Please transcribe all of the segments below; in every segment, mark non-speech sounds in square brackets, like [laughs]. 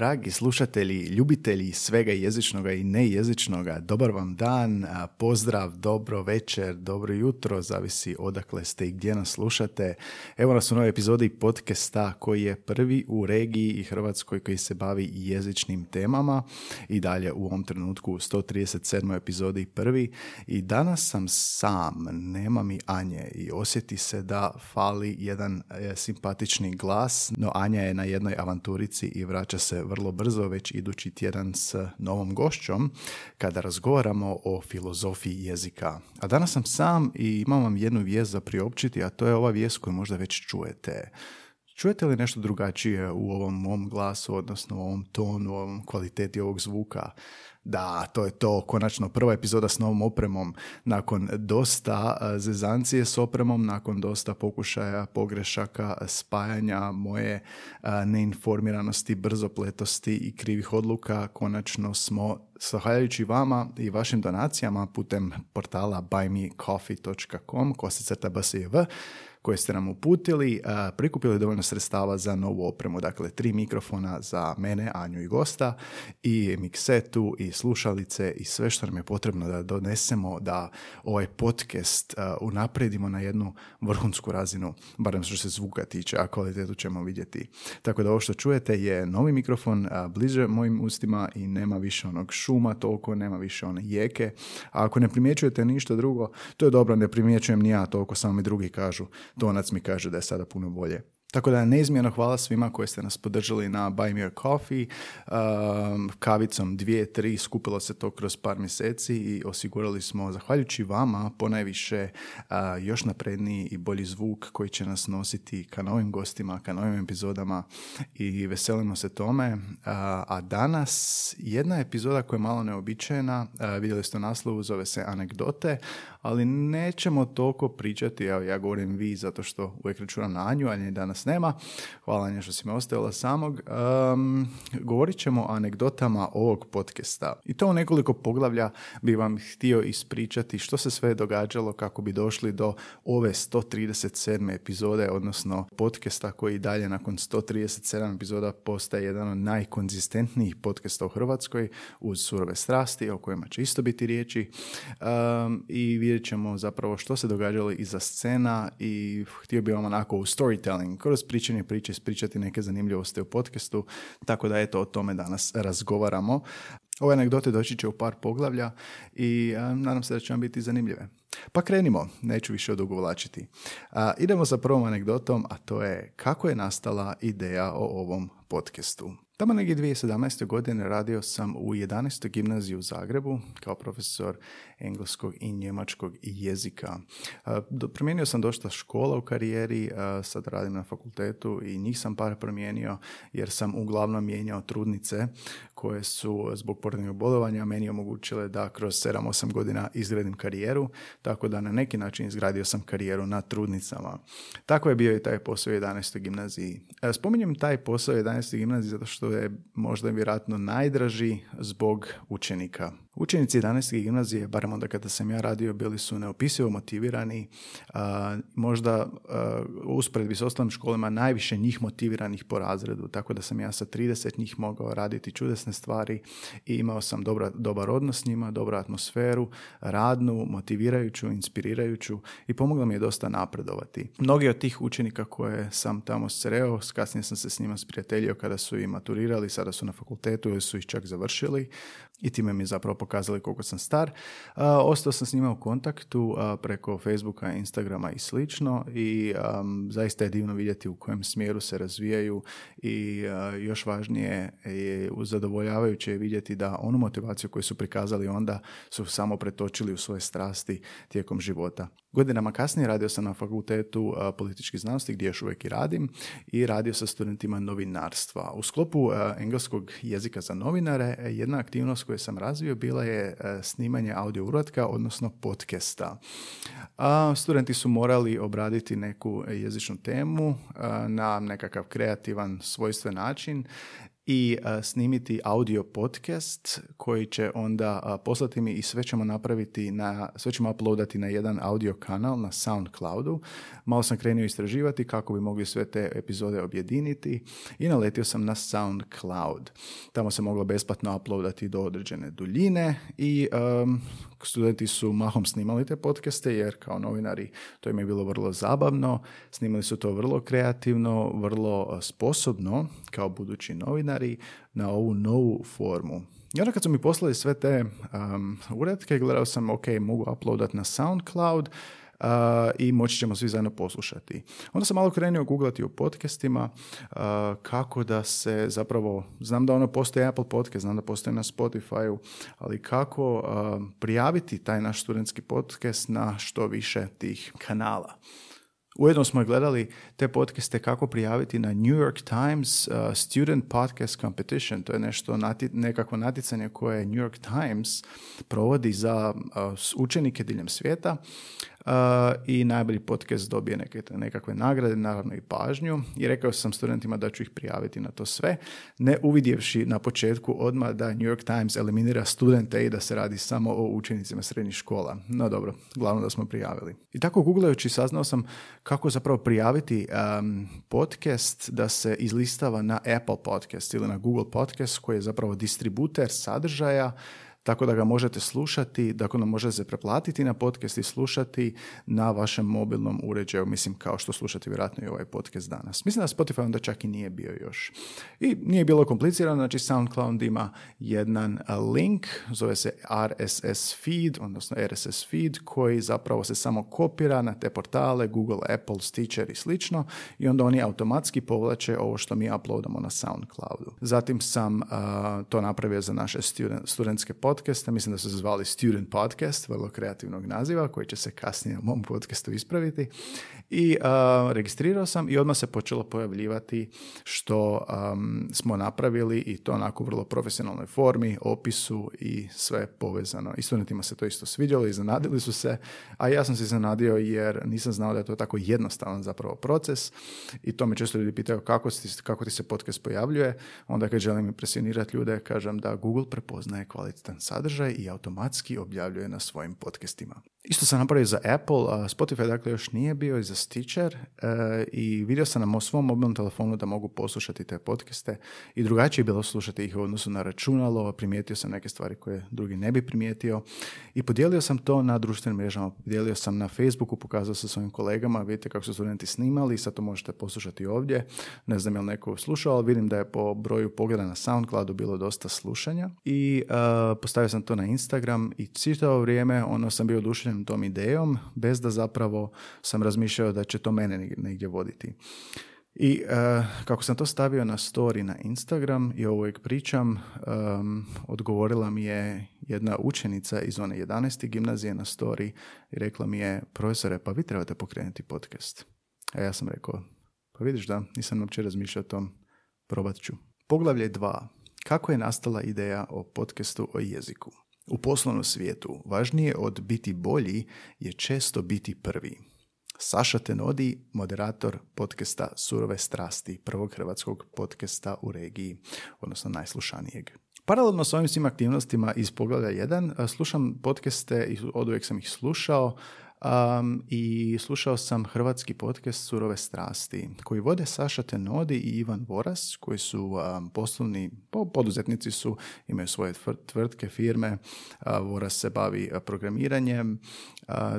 Dragi slušatelji, ljubitelji svega jezičnog i nejezičnoga, dobar vam dan, pozdrav, dobro večer, dobro jutro, zavisi odakle ste i gdje nas slušate. Evo nas u novoj epizodi podcasta koji je prvi u regiji i Hrvatskoj koji se bavi jezičnim temama i dalje u ovom trenutku u 137. epizodi prvi i danas sam sam, nema mi Anje i osjeti se da fali jedan e, simpatični glas, no Anja je na jednoj avanturici i vraća se vrlo brzo već idući tjedan s novom gošćom kada razgovaramo o filozofiji jezika. A danas sam sam i imam vam jednu vijest za priopćiti, a to je ova vijest koju možda već čujete. Čujete li nešto drugačije u ovom mom glasu, odnosno u ovom tonu, u ovom kvaliteti ovog zvuka? Da, to je to. Konačno prva epizoda s novom opremom. Nakon dosta zezancije s opremom, nakon dosta pokušaja, pogrešaka, spajanja moje neinformiranosti, brzopletosti i krivih odluka, konačno smo, zahvaljujući vama i vašim donacijama putem portala buymecoffee.com, kosicrta bsjev, koje ste nam uputili, prikupili dovoljno sredstava za novu opremu. Dakle, tri mikrofona za mene, Anju i gosta i miksetu i slušalice i sve što nam je potrebno da donesemo da ovaj podcast unapredimo na jednu vrhunsku razinu, barem što se zvuka tiče, a kvalitetu ćemo vidjeti. Tako da ovo što čujete je novi mikrofon bliže mojim ustima i nema više onog šuma toliko, nema više one jeke. A ako ne primjećujete ništa drugo, to je dobro, ne primjećujem ni ja toliko, samo mi drugi kažu tonac mi kaže da je sada puno bolje. Tako da neizmjerno hvala svima koji ste nas podržali na Buy Me a Coffee. Um, kavicom dvije, tri, skupilo se to kroz par mjeseci i osigurali smo, zahvaljujući vama, ponajviše uh, još napredniji i bolji zvuk koji će nas nositi ka novim gostima, ka novim epizodama i veselimo se tome. Uh, a danas jedna epizoda koja je malo neobičajena, uh, vidjeli ste naslovu, zove se Anegdote, ali nećemo toliko pričati, evo ja govorim vi zato što uvijek računam na Anju, a nje danas nema. Hvala Anja što si me ostavila samog. Um, govorit ćemo o anegdotama ovog podcasta. I to u nekoliko poglavlja bi vam htio ispričati što se sve događalo kako bi došli do ove 137. epizode, odnosno podcasta koji dalje nakon 137 epizoda postaje jedan od najkonzistentnijih podcasta u Hrvatskoj uz surove strasti o kojima će isto biti riječi um, i vidjet ćemo zapravo što se događalo iza scena i htio bih vam onako u storytelling, kroz pričanje priče ispričati neke zanimljivosti u podcastu, tako da eto o tome danas razgovaramo. Ove anegdote doći će u par poglavlja i nadam se da će vam biti zanimljive. Pa krenimo, neću više odugovlačiti. idemo sa prvom anegdotom, a to je kako je nastala ideja o ovom podcastu. Tamo negdje 2017. godine radio sam u 11. gimnaziji u Zagrebu kao profesor engleskog i njemačkog jezika. Promijenio sam dosta škola u karijeri, sad radim na fakultetu i njih sam par promijenio jer sam uglavnom mijenjao trudnice koje su zbog porodnog bolovanja meni omogućile da kroz 7-8 godina izgradim karijeru, tako da na neki način izgradio sam karijeru na trudnicama. Tako je bio i taj posao u 11. gimnaziji. E, spominjem taj posao u 11. gimnaziji zato što je možda vjerojatno najdraži zbog učenika. Učenici 11. gimnazije, barem onda kada sam ja radio, bili su neopisivo motivirani, možda u usporedbi s ostalim školama najviše njih motiviranih po razredu, tako da sam ja sa 30 njih mogao raditi čudesne stvari i imao sam dobra, dobar odnos s njima, dobru atmosferu, radnu, motivirajuću, inspirirajuću i pomogla mi je dosta napredovati. Mnogi od tih učenika koje sam tamo sreo, kasnije sam se s njima sprijateljio kada su i maturirali, sada su na fakultetu ili su ih čak završili i time mi zapravo pokazali koliko sam star. ostao sam s njima u kontaktu preko Facebooka, Instagrama i slično i zaista je divno vidjeti u kojem smjeru se razvijaju i još važnije je zadovoljavajuće je vidjeti da onu motivaciju koju su prikazali onda su samo pretočili u svoje strasti tijekom života. Godinama kasnije radio sam na fakultetu političkih znanosti gdje još uvijek i radim i radio sa studentima novinarstva. U sklopu engleskog jezika za novinare jedna aktivnost koju sam razvio bila je snimanje audio uratka, odnosno podcasta. studenti su morali obraditi neku jezičnu temu na nekakav kreativan, svojstven način i snimiti audio podcast koji će onda poslati mi i sve ćemo napraviti na, sve ćemo uploadati na jedan audio kanal na SoundCloudu. Malo sam krenio istraživati kako bi mogli sve te epizode objediniti i naletio sam na SoundCloud. Tamo se moglo besplatno uploadati do određene duljine i um, studenti su mahom snimali te podcaste jer kao novinari to im je bilo vrlo zabavno, snimali su to vrlo kreativno, vrlo sposobno kao budući novinari na ovu novu formu. I onda kad su mi poslali sve te um, uredke, gledao sam, ok, mogu uploadat na SoundCloud, Uh, i moći ćemo svi zajedno poslušati. Onda sam malo krenio googlati o podcastima, uh, kako da se zapravo, znam da ono postoji Apple podcast, znam da postoji na Spotify, ali kako uh, prijaviti taj naš studentski podcast na što više tih kanala. Ujedno smo gledali te podcaste kako prijaviti na New York Times uh, Student Podcast Competition. To je nešto nati, nekako natjecanje koje New York Times provodi za uh, učenike diljem svijeta i najbolji podcast dobije neke, nekakve nagrade, naravno i pažnju. I rekao sam studentima da ću ih prijaviti na to sve, ne uvidjevši na početku odmah da New York Times eliminira studente i da se radi samo o učenicima srednjih škola. No dobro, glavno da smo prijavili. I tako googlajući saznao sam kako zapravo prijaviti um, podcast da se izlistava na Apple Podcast ili na Google Podcast koji je zapravo distributer sadržaja tako da ga možete slušati, dakle nam može se preplatiti na podcast i slušati na vašem mobilnom uređaju, mislim kao što slušate vjerojatno i ovaj podcast danas. Mislim da Spotify onda čak i nije bio još. I nije bilo komplicirano, znači SoundCloud ima jedan link, zove se RSS feed, odnosno RSS feed, koji zapravo se samo kopira na te portale, Google, Apple, Stitcher i slično i onda oni automatski povlače ovo što mi uploadamo na SoundCloudu. Zatim sam to napravio za naše student, studentske podcasta, mislim da su se zvali Student Podcast, vrlo kreativnog naziva, koji će se kasnije u mom podcastu ispraviti. I uh, registrirao sam i odmah se počelo pojavljivati što um, smo napravili i to onako u vrlo profesionalnoj formi, opisu i sve povezano. I studentima se to isto svidjelo, iznenadili su se, a ja sam se iznenadio jer nisam znao da je to tako jednostavan zapravo proces i to me često ljudi pitaju kako, ti, kako ti se podcast pojavljuje, onda kad želim impresionirati ljude, kažem da Google prepoznaje kvalitetan sadržaj i automatski objavljuje na svojim podcastima. Isto sam napravio za Apple, Spotify dakle još nije bio i za Stitcher e, i vidio sam na svom mobilnom telefonu da mogu poslušati te podcaste i drugačije je bilo slušati ih u odnosu na računalo, primijetio sam neke stvari koje drugi ne bi primijetio i podijelio sam to na društvenim mrežama, podijelio sam na Facebooku, pokazao sam svojim kolegama, vidite kako su studenti snimali, sad to možete poslušati ovdje, ne znam je li neko slušao, ali vidim da je po broju pogleda na SoundCloudu bilo dosta slušanja i uh, postavio sam to na Instagram i čitavo vrijeme ono sam bio oduševljen tom idejom bez da zapravo sam razmišljao da će to mene negdje voditi. I uh, kako sam to stavio na story na Instagram i ovo uvijek pričam, um, odgovorila mi je jedna učenica iz one 11. gimnazije na story i rekla mi je, profesore, pa vi trebate pokrenuti podcast. A ja sam rekao, pa vidiš da, nisam uopće razmišljao o tom, probat ću. Poglavlje 2. Kako je nastala ideja o podcastu o jeziku? U poslovnom svijetu važnije od biti bolji je često biti prvi. Saša Tenodi, moderator podcasta Surove strasti, prvog hrvatskog podcasta u regiji, odnosno najslušanijeg. Paralelno s ovim svim aktivnostima iz poglavlja 1 slušam podcaste i od sam ih slušao, Um, I slušao sam hrvatski podcast Surove strasti koji vode Saša Tenodi i Ivan Voras koji su um, poslovni poduzetnici su, imaju svoje tvrtke, firme. Uh, Voras se bavi programiranjem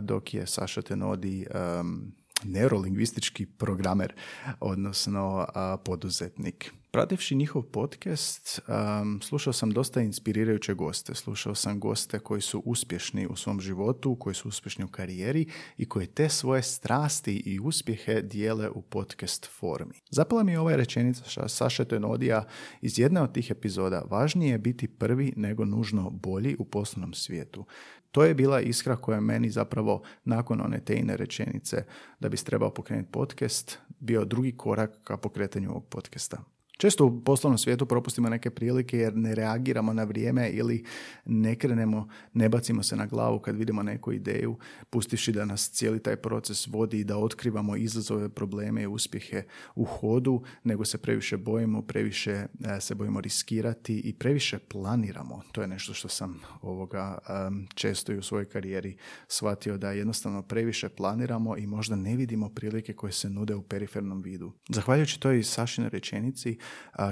dok je Saša Tenodi um, neurolingvistički programer, odnosno poduzetnik. Prativši njihov podcast, um, slušao sam dosta inspirirajuće goste. Slušao sam goste koji su uspješni u svom životu, koji su uspješni u karijeri i koji te svoje strasti i uspjehe dijele u podcast formi. Zapala mi je ova rečenica Saše Tenodija iz jedne od tih epizoda. Važnije je biti prvi nego nužno bolji u poslovnom svijetu. To je bila iskra koja je meni zapravo nakon one tejne rečenice da bi trebao pokrenuti podcast bio drugi korak ka pokretanju ovog podcasta. Često u poslovnom svijetu propustimo neke prilike jer ne reagiramo na vrijeme ili ne krenemo, ne bacimo se na glavu kad vidimo neku ideju, pustiši da nas cijeli taj proces vodi i da otkrivamo izazove, probleme i uspjehe u hodu, nego se previše bojimo, previše e, se bojimo riskirati i previše planiramo. To je nešto što sam ovoga često i u svojoj karijeri shvatio da jednostavno previše planiramo i možda ne vidimo prilike koje se nude u perifernom vidu. Zahvaljujući toj Sašinoj rečenici,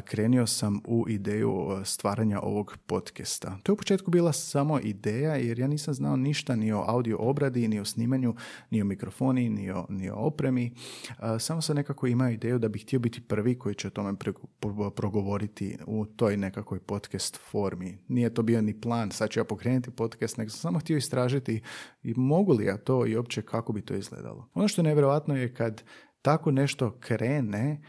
krenio sam u ideju stvaranja ovog podcasta. To je u početku bila samo ideja jer ja nisam znao ništa ni o audio obradi, ni o snimanju, ni o mikrofoni, ni o, ni o opremi. Samo sam nekako imao ideju da bih htio biti prvi koji će o tome progovoriti u toj nekakvoj podcast formi. Nije to bio ni plan, sad ću ja pokrenuti podcast, nego sam samo htio istražiti i mogu li ja to i uopće kako bi to izgledalo. Ono što je nevjerojatno je kad tako nešto krene,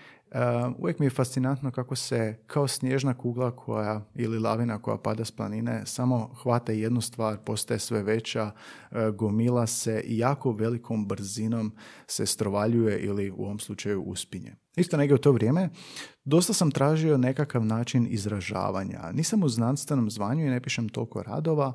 uvijek mi je fascinantno kako se kao snježna kugla koja ili lavina koja pada s planine samo hvata jednu stvar, postaje sve veća, uh, gomila se i jako velikom brzinom se strovaljuje ili u ovom slučaju uspinje. Isto negdje u to vrijeme dosta sam tražio nekakav način izražavanja. Nisam u znanstvenom zvanju i ne pišem toliko radova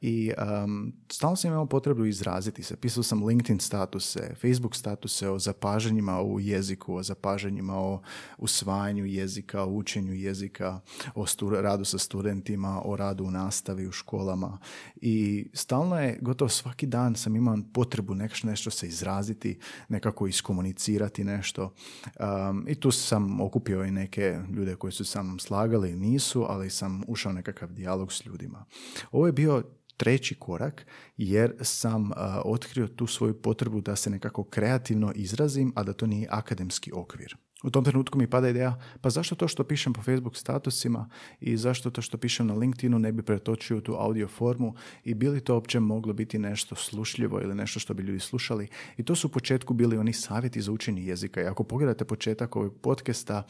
i um, stalno sam imao potrebu izraziti se. Pisao sam LinkedIn statuse, Facebook statuse o zapažanjima u jeziku, o zapažanjima o usvajanju jezika, o učenju jezika, o radu sa studentima, o radu u nastavi u školama. I stalno je, gotovo svaki dan sam imao potrebu nešto, nešto se izraziti, nekako iskomunicirati nešto. Um, I tu sam okupio i neke ljude koji su sa mnom slagali, nisu, ali sam ušao nekakav dijalog s ljudima. Ovo je bio treći korak jer sam otkrio tu svoju potrebu da se nekako kreativno izrazim, a da to nije akademski okvir. U tom trenutku mi pada ideja, pa zašto to što pišem po Facebook statusima i zašto to što pišem na LinkedInu ne bi pretočio tu audio formu i bi li to uopće moglo biti nešto slušljivo ili nešto što bi ljudi slušali. I to su u početku bili oni savjeti za učenje jezika. I ako pogledate početak ovog podcasta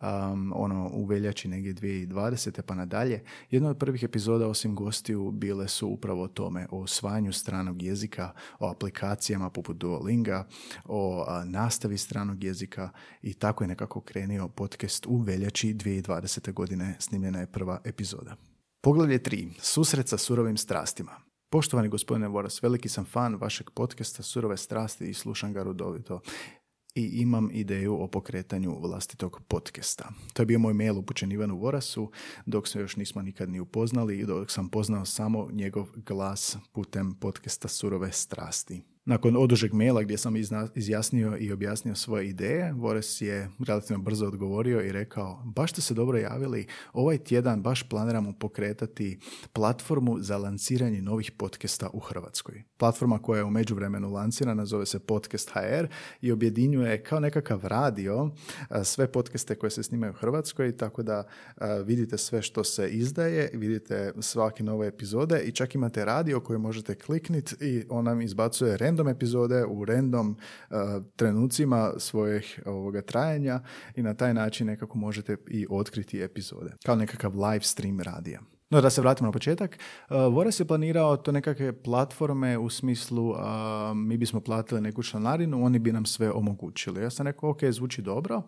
um, ono, u veljači negdje 2020. pa nadalje, jedna od prvih epizoda osim gostiju bile su upravo o tome, o osvajanju stranog jezika, o aplikacijama poput Duolinga, o nastavi stranog jezika i tako tako je nekako krenio podcast u veljači 2020. godine, snimljena je prva epizoda. Poglavlje 3. Susret sa surovim strastima. Poštovani gospodine Voras, veliki sam fan vašeg podcasta Surove strasti i slušam ga rudovito i imam ideju o pokretanju vlastitog podcasta. To je bio moj mail upućen Ivanu Vorasu, dok se još nismo nikad ni upoznali i dok sam poznao samo njegov glas putem podcasta Surove strasti. Nakon odužeg maila gdje sam izjasnio i objasnio svoje ideje, Vores je relativno brzo odgovorio i rekao baš ste se dobro javili, ovaj tjedan baš planiramo pokretati platformu za lanciranje novih podcasta u Hrvatskoj. Platforma koja je u međuvremenu lancirana zove se Podcast HR i objedinjuje kao nekakav radio sve podcaste koje se snimaju u Hrvatskoj, tako da vidite sve što se izdaje, vidite svake nove epizode i čak imate radio koji možete klikniti i on nam izbacuje random random epizode u random uh, trenucima svojih ovoga trajanja i na taj način nekako možete i otkriti epizode. Kao nekakav live stream radija. No da se vratimo na početak, uh, Voras je planirao to nekakve platforme u smislu uh, mi bismo platili neku članarinu, oni bi nam sve omogućili. Ja sam rekao, ok, zvuči dobro,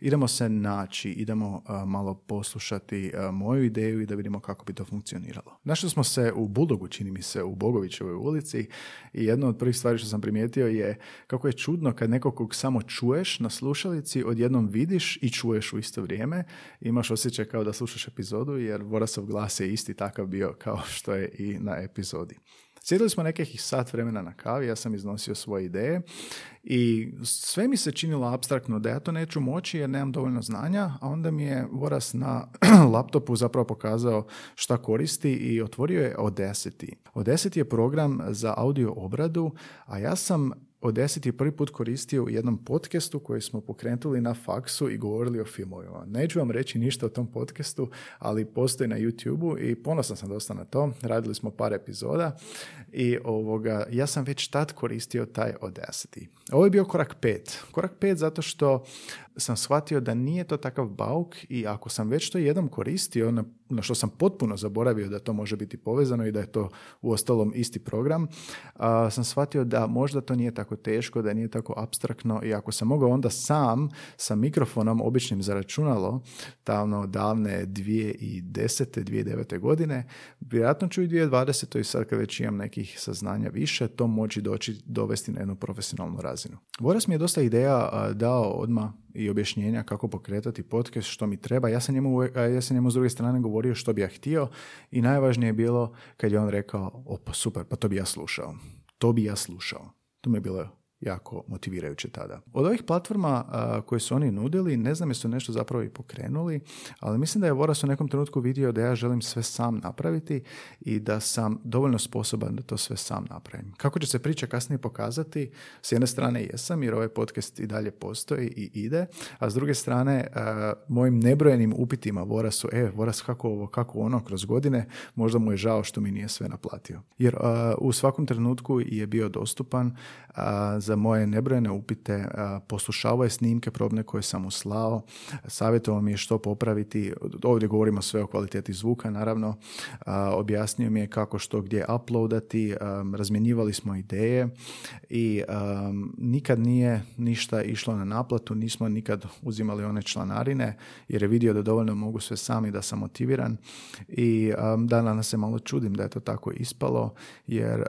idemo se naći, idemo uh, malo poslušati moju ideju i da vidimo kako bi to funkcioniralo. Našli smo se u Bulogu, čini mi se, u Bogovićevoj ulici i jedna od prvih stvari što sam primijetio je kako je čudno kad nekog samo čuješ na slušalici, odjednom vidiš i čuješ u isto vrijeme. Imaš osjećaj kao da slušaš epizodu jer Vorasov glas je isti takav bio kao što je i na epizodi. Sjedili smo nekih sat vremena na kavi, ja sam iznosio svoje ideje i sve mi se činilo abstraktno da ja to neću moći jer nemam dovoljno znanja, a onda mi je Voras na [clears throat] laptopu zapravo pokazao šta koristi i otvorio je Audacity. Audacity je program za audio obradu, a ja sam Odesit je prvi put koristio u jednom podcastu koji smo pokrenuli na faksu i govorili o filmovima. Neću vam reći ništa o tom podcastu, ali postoji na YouTube-u i ponosan sam dosta na to. Radili smo par epizoda i ovoga, ja sam već tad koristio taj Audacity. Ovo je bio korak pet. Korak pet zato što sam shvatio da nije to takav bauk i ako sam već to jednom koristio, na, na što sam potpuno zaboravio da to može biti povezano i da je to u ostalom isti program, sam shvatio da možda to nije tako teško, da nije tako abstraktno i ako sam mogao onda sam sa mikrofonom običnim za računalo, tamo davne 2010. 2009. godine, vjerojatno ću i 2020. i sad kad već imam nekih saznanja više, to moći doći dovesti na jednu profesionalnu razinu. Voras mi je dosta ideja dao odmah i objašnjenja kako pokretati podcast, što mi treba. Ja sam njemu, ja sam njemu s druge strane govorio što bi ja htio i najvažnije je bilo kad je on rekao, opa super, pa to bi ja slušao. To bi ja slušao. To mi je bilo jako motivirajuće tada. Od ovih platforma koje su oni nudili, ne znam jesu nešto zapravo i pokrenuli, ali mislim da je Voras u nekom trenutku vidio da ja želim sve sam napraviti i da sam dovoljno sposoban da to sve sam napravim. Kako će se priča kasnije pokazati, s jedne strane jesam jer ovaj podcast i dalje postoji i ide, a s druge strane mojim nebrojenim upitima Vorasu, e, Voras kako ovo, kako ono kroz godine, možda mu je žao što mi nije sve naplatio. Jer u svakom trenutku je bio dostupan za za moje nebrojene upite, poslušavao je snimke probne koje sam mu slao, savjetovao mi je što popraviti, ovdje govorimo sve o kvaliteti zvuka naravno, objasnio mi je kako što gdje uploadati, razmjenjivali smo ideje i nikad nije ništa išlo na naplatu, nismo nikad uzimali one članarine jer je vidio da dovoljno mogu sve sami da sam motiviran i danas se malo čudim da je to tako ispalo jer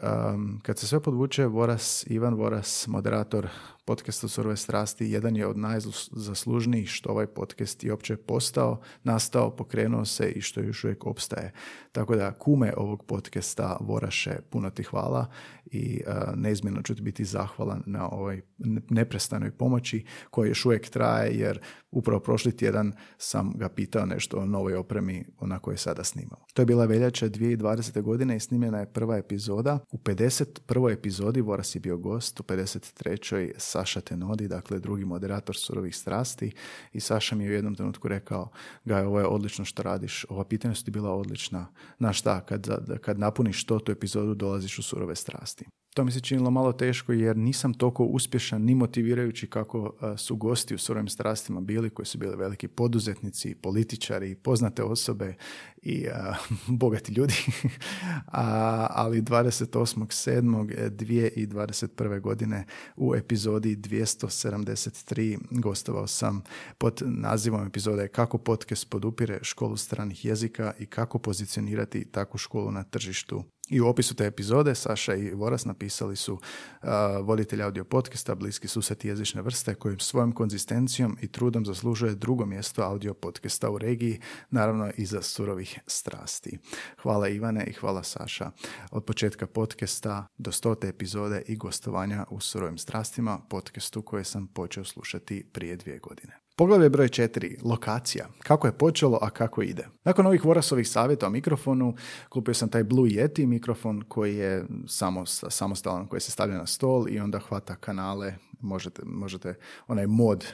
kad se sve podvuče Voras, Ivan Voras, moderátor podcasta Surove strasti, jedan je od najzaslužnijih što ovaj podcast je opće postao, nastao, pokrenuo se i što još uvijek opstaje. Tako da kume ovog podcasta Voraše, puno ti hvala i uh, neizmjerno ću ti biti zahvalan na ovoj neprestanoj pomoći koja još uvijek traje jer upravo prošli tjedan sam ga pitao nešto o novoj opremi na kojoj sada snimamo. To je bila veljača 2020. godine i snimljena je prva epizoda. U 51. epizodi Voras je bio gost, u 53. Saša Tenodi, dakle drugi moderator surovih strasti i Saša mi je u jednom trenutku rekao ga ovo je odlično što radiš, ova pitanja su ti bila odlična. Znaš šta, kad, kad napuniš to tu epizodu dolaziš u surove strasti. To mi se činilo malo teško jer nisam toliko uspješan ni motivirajući kako su gosti u surovim strastima bili koji su bili veliki poduzetnici, političari, poznate osobe i [laughs] bogati ljudi. [laughs] a, ali 28.7.2021. godine u epizodi 273 gostovao sam pod nazivom epizode Kako podcast podupire školu stranih jezika i kako pozicionirati takvu školu na tržištu i u opisu te epizode Saša i Voras napisali su uh, voditelj audio podcasta Bliski susret jezične vrste kojim svojom konzistencijom i trudom zaslužuje drugo mjesto audio podcasta u regiji, naravno iza surovih strasti. Hvala Ivane i hvala Saša. Od početka podcasta do stote epizode i gostovanja u surovim strastima, podcastu koje sam počeo slušati prije dvije godine. Poglavlje broj četiri, lokacija. Kako je počelo, a kako ide. Nakon ovih Vorasovih savjeta o mikrofonu, kupio sam taj Blue Yeti mikrofon koji je samostalan, koji se stavlja na stol i onda hvata kanale možete, možete onaj mod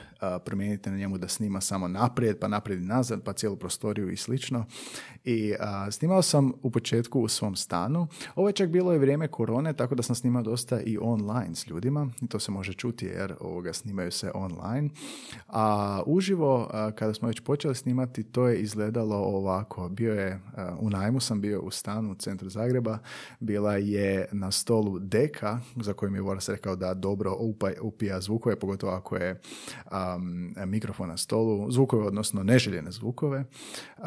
promijeniti na njemu da snima samo naprijed, pa naprijed i nazad, pa cijelu prostoriju i slično. I snimao sam u početku u svom stanu. Ovo je čak bilo i vrijeme korone, tako da sam snimao dosta i online s ljudima. I to se može čuti jer ovoga snimaju se online. A uživo, kada smo već počeli snimati, to je izgledalo ovako. Bio je, u najmu sam bio u stanu u centru Zagreba. Bila je na stolu deka, za koju mi je Voras rekao da dobro upaj, upija zvukove, pogotovo ako je um, mikrofon na stolu, zvukove, odnosno neželjene zvukove. Uh,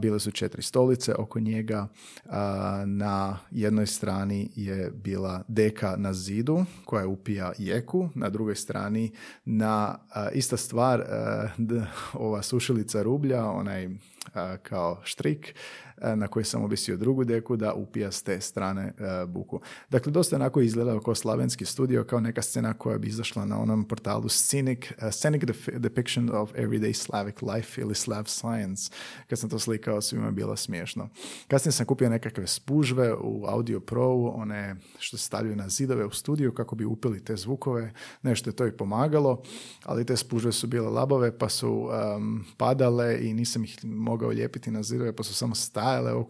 bile su četiri stolice oko njega. na jednoj strani je bila deka na zidu koja upija jeku, na drugoj strani na ista stvar ova sušilica rublja, onaj kao štrik na koji sam obisio drugu deku da upija s te strane e, buku. Dakle, dosta onako izgledao kao slavenski studio, kao neka scena koja bi izašla na onom portalu Scenic, uh, Scenic Depiction of Everyday Slavic Life ili Slav Science. Kad sam to slikao, svima je bilo smiješno. Kasnije sam kupio nekakve spužve u Audio Pro, one što se stavljaju na zidove u studiju kako bi upili te zvukove. Nešto je to i pomagalo, ali te spužve su bile labave pa su padale i nisam ih mogao lijepiti na zidove pa su samo stavili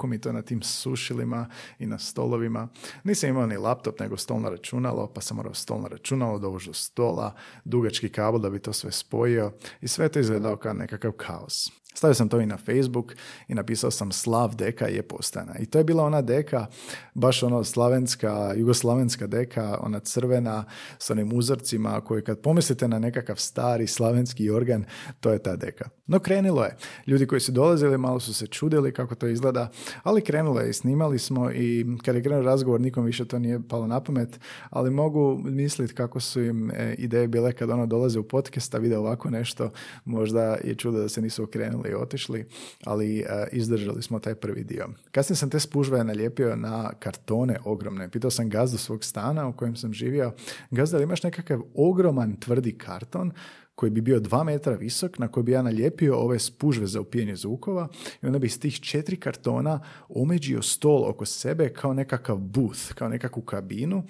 mi to na tim sušilima i na stolovima. Nisam imao ni laptop, nego stolno računalo, pa sam morao stolno računalo dovući do stola, dugački kabel da bi to sve spojio i sve to izgledao kao nekakav kaos. Stavio sam to i na Facebook i napisao sam Slav deka je postana. I to je bila ona deka, baš ono slavenska, jugoslavenska deka, ona crvena s onim uzorcima koji kad pomislite na nekakav stari slavenski organ, to je ta deka. No krenilo je. Ljudi koji su dolazili malo su se čudili kako to izgleda, ali krenulo je i snimali smo i kad je krenuo razgovor nikom više to nije palo na pamet, ali mogu misliti kako su im e, ideje bile kad ono dolaze u podcast, a vide ovako nešto, možda je čudo da se nisu okrenuli i otišli, ali e, izdržali smo taj prvi dio. Kasnije sam te spužve nalijepio na kartone ogromne. Pitao sam gazdu svog stana u kojem sam živio, gazda imaš nekakav ogroman tvrdi karton koji bi bio dva metra visok, na koji bi ja nalijepio ove spužve za upijenje zvukova i onda bi iz tih četiri kartona omeđio stol oko sebe kao nekakav booth, kao nekakvu kabinu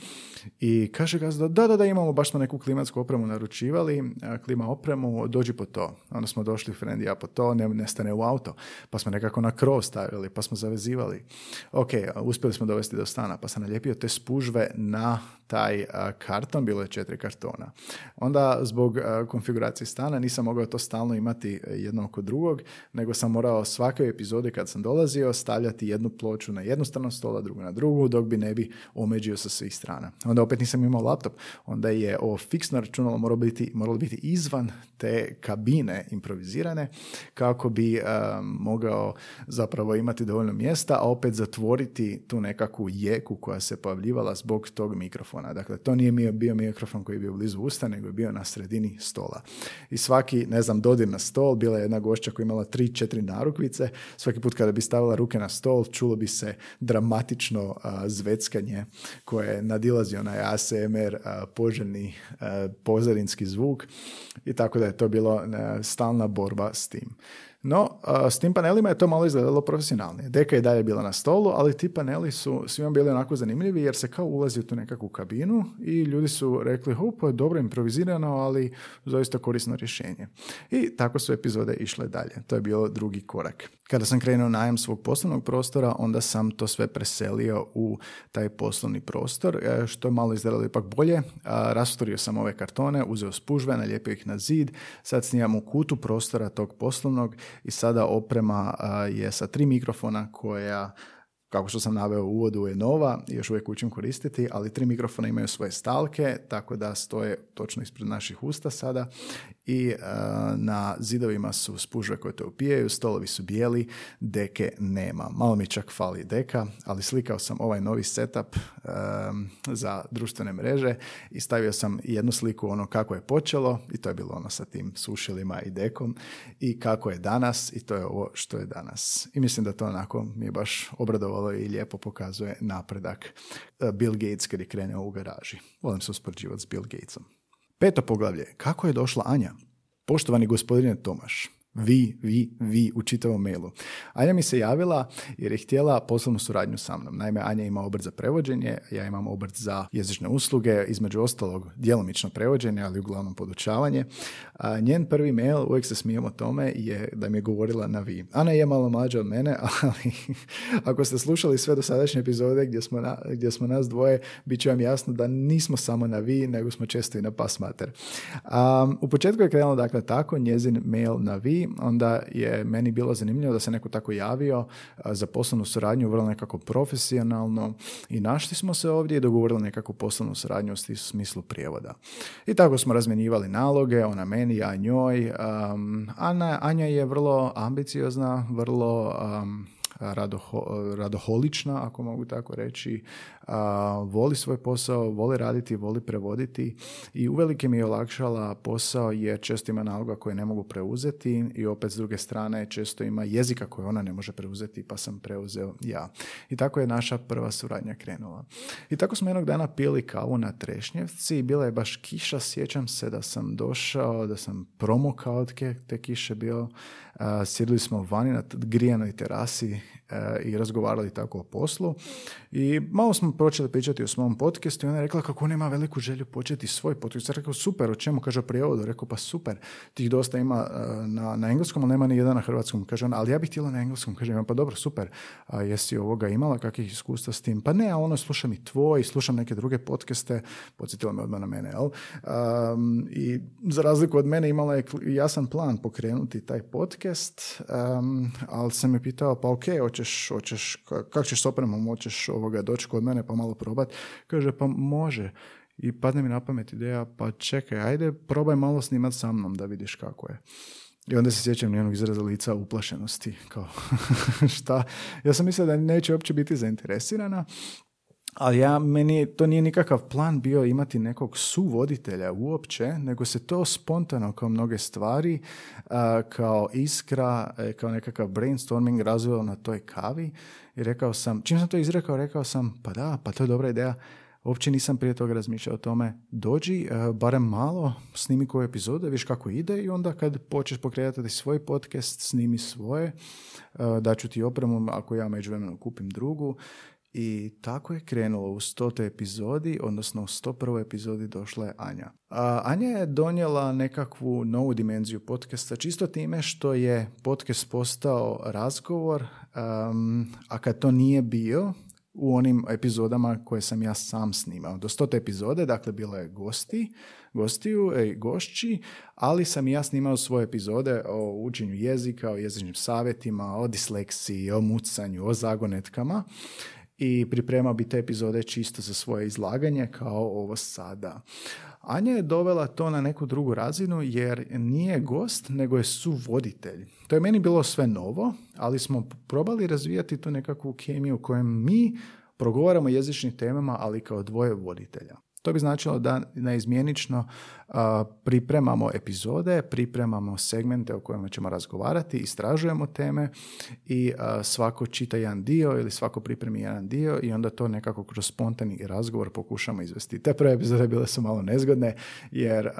i kaže gazda, da, da, da, imamo, baš smo neku klimatsku opremu naručivali, klima opremu, dođi po to. Onda smo došli, friend ja po to, ne, nestane u auto, pa smo nekako na krov stavili, pa smo zavezivali. Ok, uspjeli smo dovesti do stana, pa sam nalijepio te spužve na taj karton, bilo je četiri kartona. Onda zbog konfiguracije stana nisam mogao to stalno imati e, jedno oko drugog, nego sam morao svake epizode kad sam dolazio stavljati jednu ploču na jednu stranu stola, drugu na drugu, dok bi ne bi omeđio sa svih strana. Onda opet nisam imao laptop, onda je ovo fiksno računalo moralo biti, moralo biti izvan te kabine improvizirane kako bi mogao zapravo imati dovoljno mjesta, a opet zatvoriti tu nekakvu jeku koja se pojavljivala zbog tog mikrofona. Dakle, to nije bio mikrofon koji je bio blizu usta, nego je bio na sredini stola. I svaki, ne znam, dodir na stol, bila je jedna gošća koja imala tri, četiri narukvice, svaki put kada bi stavila ruke na stol, čulo bi se dramatično zveckanje koje nadilazi onaj ASMR poželjni pozadinski zvuk i tako da je to bilo stalna borba s tim. No, s tim panelima je to malo izgledalo profesionalnije. Deka je dalje bila na stolu, ali ti paneli su svima bili onako zanimljivi jer se kao ulazi u tu nekakvu kabinu i ljudi su rekli, je dobro improvizirano, ali zaista korisno rješenje. I tako su epizode išle dalje. To je bilo drugi korak. Kada sam krenuo najam svog poslovnog prostora, onda sam to sve preselio u taj poslovni prostor, e, što je malo izgledalo ipak bolje. Rastorio sam ove kartone, uzeo spužve, nalijepio ih na zid, sad snimam u kutu prostora tog poslovnog i sada oprema je sa tri mikrofona koja kako što sam naveo u uvodu je nova još uvijek učim koristiti, ali tri mikrofona imaju svoje stalke, tako da stoje točno ispred naših usta sada i e, na zidovima su spužve koje to upijaju, stolovi su bijeli, deke nema. Malo mi čak fali deka, ali slikao sam ovaj novi setup e, za društvene mreže i stavio sam jednu sliku ono kako je počelo i to je bilo ono sa tim sušilima i dekom i kako je danas i to je ovo što je danas. I mislim da to onako mi je baš obradovalo i lijepo pokazuje napredak e, Bill Gates kad je krenuo u garaži. Volim se uspoređivati s Bill Gatesom. Peto poglavlje. Kako je došla Anja? Poštovani gospodine Tomaš, vi, vi, vi u čitavom mailu. Anja mi se javila jer je htjela poslovnu suradnju sa mnom. Naime, Anja ima obrt za prevođenje, ja imam obrt za jezične usluge, između ostalog djelomično prevođenje, ali uglavnom podučavanje. A, njen prvi mail, uvijek se smijemo tome, je da mi je govorila na vi. Ana je malo mlađa od mene, [laughs] ali ako ste slušali sve dosadašnje epizode gdje smo, na, gdje smo nas dvoje, bit će vam jasno da nismo samo na vi, nego smo često i na pas mater. u početku je krenulo dakle tako, njezin mail na vi, onda je meni bilo zanimljivo da se neko tako javio za poslovnu suradnju vrlo nekako profesionalno i našli smo se ovdje i dogovorili nekakvu poslovnu suradnju u smislu prijevoda. I tako smo razmjenjivali naloge, ona meni, ja njoj. Um, Ana, Anja je vrlo ambiciozna, vrlo radoho, radoholična, ako mogu tako reći, voli svoj posao, voli raditi, voli prevoditi i uvelike mi je olakšala posao jer često ima naloga koje ne mogu preuzeti i opet s druge strane često ima jezika koje ona ne može preuzeti pa sam preuzeo ja. I tako je naša prva suradnja krenula. I tako smo jednog dana pili kavu na Trešnjevci, bila je baš kiša, sjećam se da sam došao, da sam promokao od te kiše bio, sjedili smo vani na grijanoj terasi i razgovarali tako o poslu i malo smo počeli pričati o svom podcastu i ona je rekla kako ona ima veliku želju početi svoj podcast. Ja rekao super, o čemu? Kaže o prijevodu. Rekao pa super, tih dosta ima uh, na, na engleskom, ali nema ni jedan na hrvatskom. Kaže ona, ali ja bih htjela na engleskom. Kaže pa dobro, super. A jesi ovoga imala kakvih iskustva s tim? Pa ne, a ono slušam i tvoj, slušam neke druge podcaste, podsjetila me odmah na mene, jel? Um, I za razliku od mene imala je jasan plan pokrenuti taj podcast, um, ali sam je pitao, pa ok, hoćeš, hoćeš, kako ćeš s opremom, hoćeš ovoga doći kod mene pa malo probat? Kaže, pa može. I padne mi na pamet ideja, pa čekaj, ajde, probaj malo snimat sa mnom da vidiš kako je. I onda se sjećam njenog izraza lica uplašenosti. Kao, [laughs] šta? Ja sam mislio da neće uopće biti zainteresirana, ali ja, meni to nije nikakav plan bio imati nekog suvoditelja uopće, nego se to spontano kao mnoge stvari, kao iskra, e, kao nekakav brainstorming razvilo na toj kavi i rekao sam, čim sam to izrekao, rekao sam, pa da, pa to je dobra ideja, uopće nisam prije toga razmišljao o tome, dođi, e, barem malo, snimi koju epizode, viš kako ide i onda kad počneš pokretati svoj podcast, snimi svoje, e, daću ti opremu ako ja međuvremeno kupim drugu i tako je krenulo u stotoj epizodi, odnosno u 101. epizodi došla je Anja. A, Anja je donijela nekakvu novu dimenziju podcasta, čisto time što je podcast postao razgovor, a kad to nije bio, u onim epizodama koje sam ja sam snimao. Do stote epizode, dakle, bilo je gosti, gostiju i gošći, ali sam i ja snimao svoje epizode o učenju jezika, o jezičnim savjetima, o disleksiji, o mucanju, o zagonetkama i pripremao bi te epizode čisto za svoje izlaganje kao ovo sada. Anja je dovela to na neku drugu razinu jer nije gost, nego je suvoditelj. To je meni bilo sve novo, ali smo probali razvijati tu nekakvu kemiju u kojem mi progovaramo jezičnim temama, ali kao dvoje voditelja. To bi značilo da neizmjenično pripremamo epizode, pripremamo segmente o kojima ćemo razgovarati, istražujemo teme i svako čita jedan dio ili svako pripremi jedan dio i onda to nekako kroz spontani razgovor pokušamo izvesti. Te prve epizode bile su malo nezgodne jer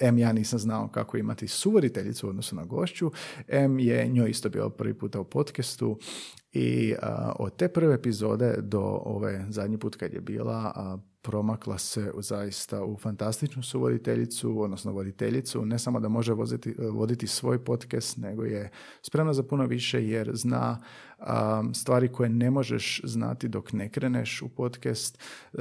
M ja nisam znao kako imati suvoditeljicu u odnosu na gošću, M je njoj isto bio prvi puta u podcastu i od te prve epizode do ove zadnji put kad je bila promakla se zaista u fantastičnu suvoditeljicu, odnosno voditeljicu, ne samo da može voziti, voditi svoj podcast, nego je spremna za puno više jer zna stvari koje ne možeš znati dok ne kreneš u podcast, uh,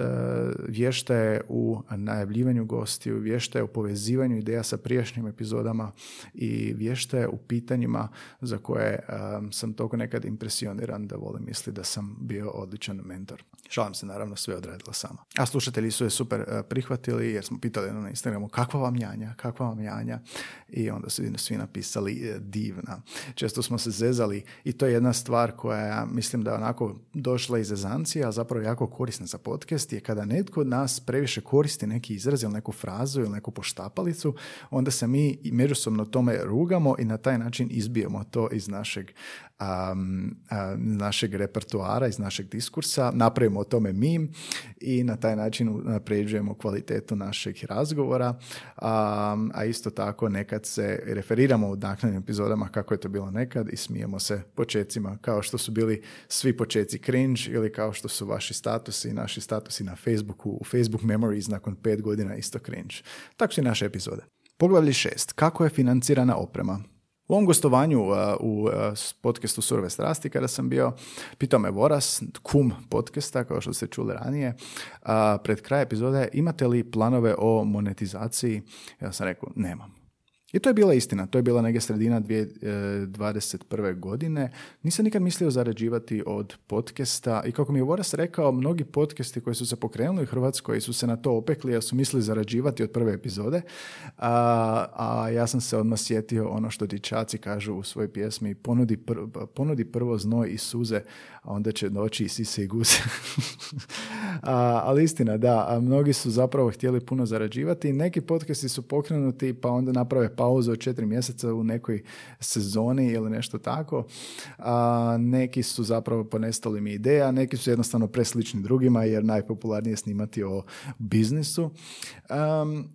vješta je u najavljivanju gostiju, vješta je u povezivanju ideja sa prijašnjim epizodama i vješta je u pitanjima za koje sam toliko nekad impresioniran da volim misli da sam bio odličan mentor. Šalim se, naravno, sve odradila sama. A slušatelji su je super uh, prihvatili jer smo pitali na Instagramu kakva vam janja, kakva vam janja i onda su svi napisali e, divna. Često smo se zezali i to je jedna stvar koja mislim da je onako došla iz ezancije, a zapravo jako korisna za podcast je kada netko od nas previše koristi neki izraz ili neku frazu ili neku poštapalicu, onda se mi međusobno tome rugamo i na taj način izbijemo to iz našeg um, našeg repertoara, iz našeg diskursa, napravimo o tome mim i na taj način napređujemo kvalitetu našeg razgovora, a isto tako nekad se referiramo u naknadnim epizodama kako je to bilo nekad i smijemo se počecima kao što su bili svi počeci cringe ili kao što su vaši statusi i naši statusi na Facebooku, u Facebook Memories nakon pet godina isto cringe. Tako su i naše epizode. Poglavlje šest. Kako je financirana oprema? U ovom gostovanju uh, u uh, podcastu Surove strasti kada sam bio, pitao me Voras, kum podcasta, kao što ste čuli ranije, uh, pred kraj epizode, imate li planove o monetizaciji? Ja sam rekao, nemam. I to je bila istina, to je bila neka sredina 2021. E, godine. Nisam nikad mislio zarađivati od podcasta i kako mi je Voras rekao, mnogi podcasti koji su se pokrenuli u Hrvatskoj su se na to opekli, jer su mislili zarađivati od prve epizode, a, a ja sam se odmah sjetio ono što dičaci kažu u svojoj pjesmi, ponudi, ponudi prvo znoj i suze, a onda će doći i sise i guze. [laughs] a, ali istina, da, a mnogi su zapravo htjeli puno zarađivati. Neki podcasti su pokrenuti pa onda naprave pauzu od četiri mjeseca u nekoj sezoni ili nešto tako. A, neki su zapravo ponestali mi ideja, neki su jednostavno preslični drugima jer najpopularnije je snimati o biznisu.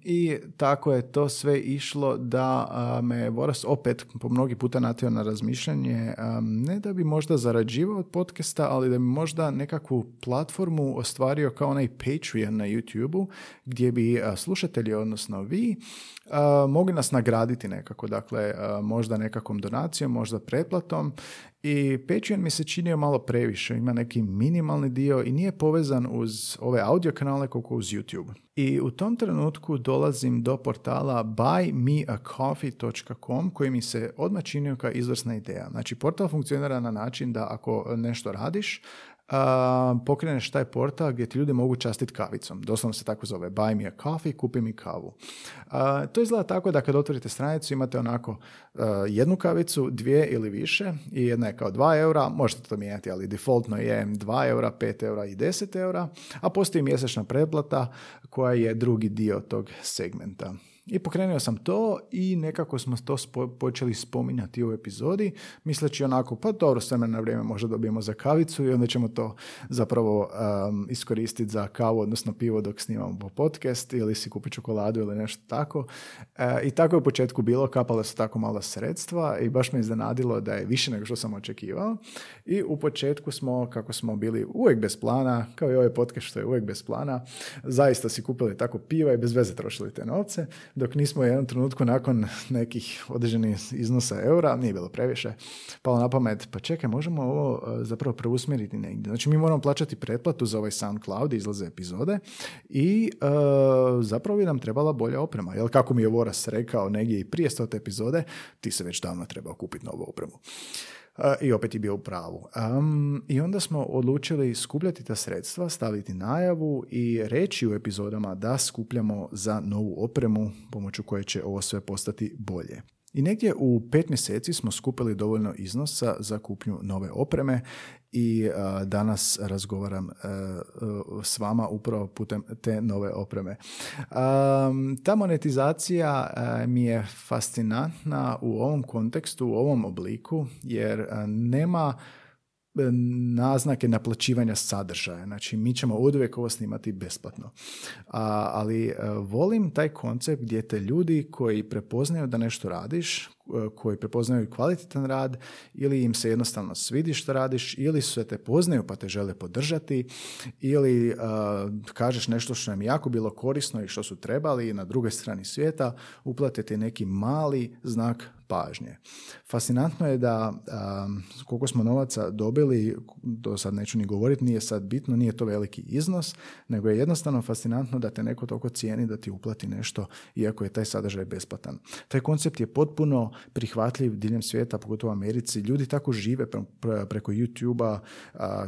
I tako je to sve išlo da me Voras opet po mnogi puta natio na razmišljanje ne da bi možda zarađivao od podcasta, ali da bi možda nekakvu platformu ostvario kao onaj Patreon na YouTube-u gdje bi slušatelji, odnosno vi, mogli nas nagraditi nekako, dakle možda nekakvom donacijom, možda pretplatom i Patreon mi se činio malo previše, ima neki minimalni dio i nije povezan uz ove audio kanale koliko uz YouTube. I u tom trenutku dolazim do portala buymeacoffee.com koji mi se odmah činio kao izvrsna ideja. Znači portal funkcionira na način da ako nešto radiš, uh, pokreneš taj portal gdje ti ljudi mogu častiti kavicom. Doslovno se tako zove buy me a coffee, kupi mi kavu. to izgleda tako da kad otvorite stranicu imate onako jednu kavicu, dvije ili više i jedna je kao 2 eura, možete to mijenjati, ali defaultno je 2 eura, 5 eura i 10 eura, a postoji mjesečna pretplata koja je drugi dio tog segmenta. I pokrenuo sam to i nekako smo to počeli spominjati u epizodi, misleći onako, pa dobro, s na vrijeme možda dobijemo za kavicu i onda ćemo to zapravo um, iskoristiti za kavu, odnosno pivo dok snimamo podcast ili si kupi čokoladu ili nešto tako. E, I tako je u početku bilo, kapala su tako mala sredstva i baš me iznenadilo da je više nego što sam očekivao. I u početku smo, kako smo bili uvijek bez plana, kao i ovaj podcast što je uvijek bez plana, zaista si kupili tako piva i bez veze trošili te novce dok nismo u jednom trenutku nakon nekih određenih iznosa eura, nije bilo previše, palo na pamet, pa čekaj, možemo ovo e, zapravo preusmjeriti negdje. Znači mi moramo plaćati pretplatu za ovaj SoundCloud, izlaze epizode i uh, zapravo bi nam trebala bolja oprema. Jer kako mi je Voras rekao negdje i prije stote epizode, ti se već davno trebao kupiti novu opremu. I opet je bio u pravu. I onda smo odlučili skupljati ta sredstva, staviti najavu i reći u epizodama da skupljamo za novu opremu pomoću koje će ovo sve postati bolje. I negdje u pet mjeseci smo skupili dovoljno iznosa za kupnju nove opreme i danas razgovaram e, s vama upravo putem te nove opreme. ta monetizacija e, mi je fascinantna u ovom kontekstu, u ovom obliku, jer e, nema naznake naplaćivanja sadržaja. Znači, mi ćemo uvijek ovo snimati besplatno. A, ali volim taj koncept gdje te ljudi koji prepoznaju da nešto radiš, koji prepoznaju kvalitetan rad ili im se jednostavno svidi što radiš ili se te poznaju pa te žele podržati ili uh, kažeš nešto što nam jako bilo korisno i što su trebali na drugoj strani svijeta uplatiti neki mali znak pažnje. Fascinantno je da um, koliko smo novaca dobili, to sad neću ni govoriti, nije sad bitno, nije to veliki iznos, nego je jednostavno fascinantno da te neko toliko cijeni da ti uplati nešto iako je taj sadržaj besplatan. Taj koncept je potpuno prihvatljiv diljem svijeta, pogotovo u Americi. Ljudi tako žive preko YouTube-a,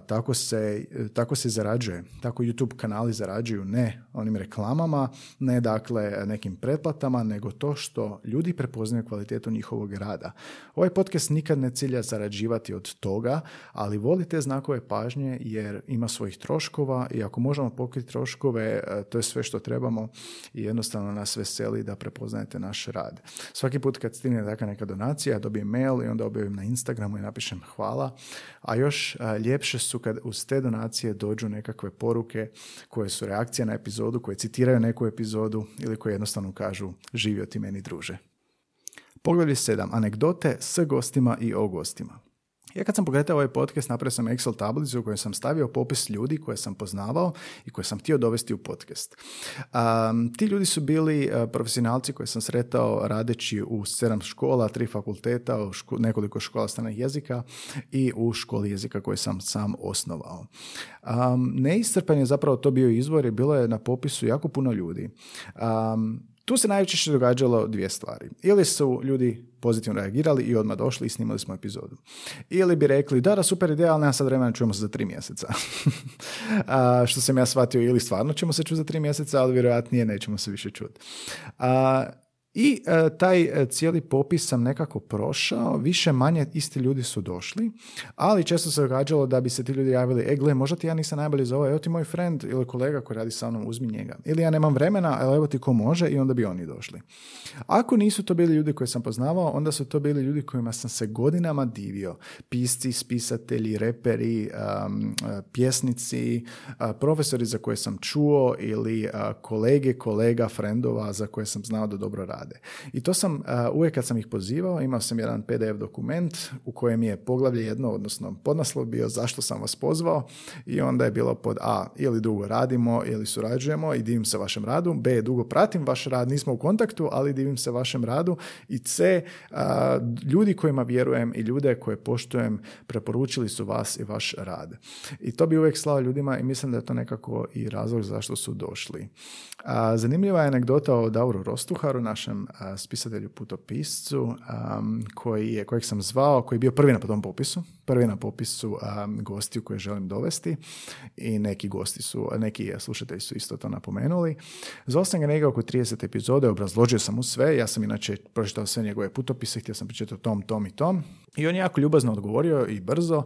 tako se, tako se zarađuje. Tako YouTube kanali zarađuju ne onim reklamama, ne dakle nekim pretplatama, nego to što ljudi prepoznaju kvalitetu njihovog rada. Ovaj podcast nikad ne cilja zarađivati od toga, ali volite znakove pažnje jer ima svojih troškova i ako možemo pokriti troškove, to je sve što trebamo i jednostavno nas veseli da prepoznajete naš rad. Svaki put kad stigne dakle neka donacija, dobijem mail i onda objavim na Instagramu i napišem hvala. A još ljepše su kad uz te donacije dođu nekakve poruke koje su reakcija na epizodu, koje citiraju neku epizodu ili koje jednostavno kažu živio ti meni druže. Pogledaj sedam Anegdote s gostima i o gostima. Ja kad sam pogledao ovaj podcast, napravio sam Excel tablicu u kojoj sam stavio popis ljudi koje sam poznavao i koje sam htio dovesti u podcast. Um, ti ljudi su bili uh, profesionalci koje sam sretao radeći u sedam škola, tri fakulteta, u ško- nekoliko škola stranih jezika i u školi jezika koje sam sam osnovao. Um, neiscrpan je zapravo to bio izvor i bilo je na popisu jako puno ljudi. Um, tu se najčešće događalo dvije stvari. Ili su ljudi pozitivno reagirali i odmah došli i snimali smo epizodu. Ili bi rekli, da, da, super ideja, ali nema sad vremena, čujemo se za tri mjeseca. [laughs] A, što sam ja shvatio, ili stvarno ćemo se čuti za tri mjeseca, ali vjerojatnije nećemo se više čuti. I e, taj e, cijeli popis sam nekako prošao, više manje isti ljudi su došli, ali često se događalo da bi se ti ljudi javili, e gle, možda ti ja nisam najbolji za ovo, evo ti moj friend ili kolega koji radi sa mnom, uzmi njega. Ili ja nemam vremena, ali evo ti ko može i onda bi oni došli. Ako nisu to bili ljudi koje sam poznavao, onda su to bili ljudi kojima sam se godinama divio. Pisci, spisatelji, reperi, um, pjesnici, profesori za koje sam čuo ili kolege, kolega, frendova za koje sam znao da dobro radi rade. I to sam, uvijek kad sam ih pozivao, imao sam jedan PDF dokument u kojem je poglavlje jedno, odnosno podnaslov bio zašto sam vas pozvao i onda je bilo pod A, ili dugo radimo ili surađujemo i divim se vašem radu, B, dugo pratim vaš rad, nismo u kontaktu, ali divim se vašem radu i C, ljudi kojima vjerujem i ljude koje poštujem preporučili su vas i vaš rad. I to bi uvijek slao ljudima i mislim da je to nekako i razlog zašto su došli. Zanimljiva je anegdota o Dauru Rostuharu, našem spisatelju putopiscu, koji je, kojeg sam zvao, koji je bio prvi na tom popisu, prvi na popisu gostiju koje želim dovesti i neki gosti su, neki slušatelji su isto to napomenuli. Zvao sam ga negdje oko 30 epizode, obrazložio sam mu sve, ja sam inače pročitao sve njegove putopise, htio sam pričati tom, tom i tom. I on je jako ljubazno odgovorio i brzo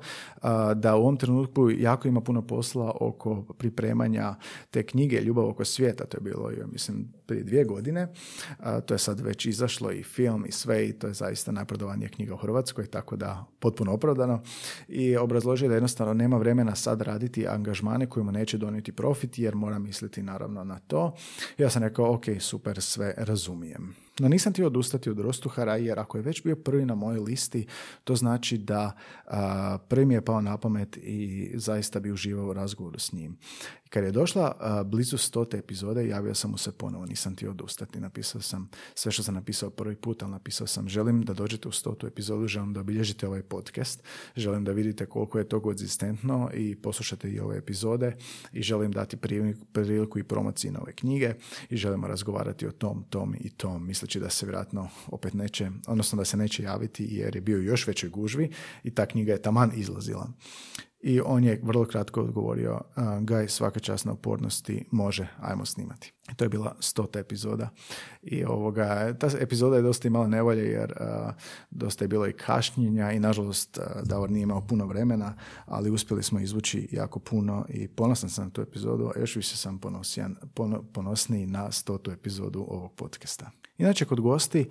da u ovom trenutku jako ima puno posla oko pripremanja te knjige Ljubav oko svijeta, to je bilo, mislim, prije dvije godine. to je sad već izašlo i film i sve i to je zaista najprodovanija knjiga u Hrvatskoj, tako da potpuno opravdano. I obrazložio da jednostavno nema vremena sad raditi angažmane kojima neće donijeti profit jer mora misliti naravno na to. Ja sam rekao, ok, super, sve razumijem. No nisam htio odustati od Rostuhara jer ako je već bio prvi na mojoj listi, to znači da prvi mi je pao na pamet i zaista bi uživao u razgovoru s njim. Kad je došla blizu stote epizode, javio sam mu se ponovo, nisam htio odustati. Napisao sam sve što sam napisao prvi put, ali napisao sam želim da dođete u stotu epizodu, želim da obilježite ovaj podcast, želim da vidite koliko je to konzistentno i poslušate i ove epizode i želim dati priliku i promociji na ove knjige i želimo razgovarati o tom, tom i tom, misleći da se vjerojatno opet neće, odnosno da se neće javiti jer je bio još većoj gužvi i ta knjiga je taman izlazila. I on je vrlo kratko odgovorio, Gaj, svaka čast na upornosti, može, ajmo snimati. To je bila stota epizoda. I ovoga, ta epizoda je dosta imala nevolje jer dosta je bilo i kašnjenja i nažalost Davor nije imao puno vremena, ali uspjeli smo izvući jako puno i ponosan sam na tu epizodu, a još više sam ponosijan, ponosniji na stotu epizodu ovog podcasta. Inače, kod gosti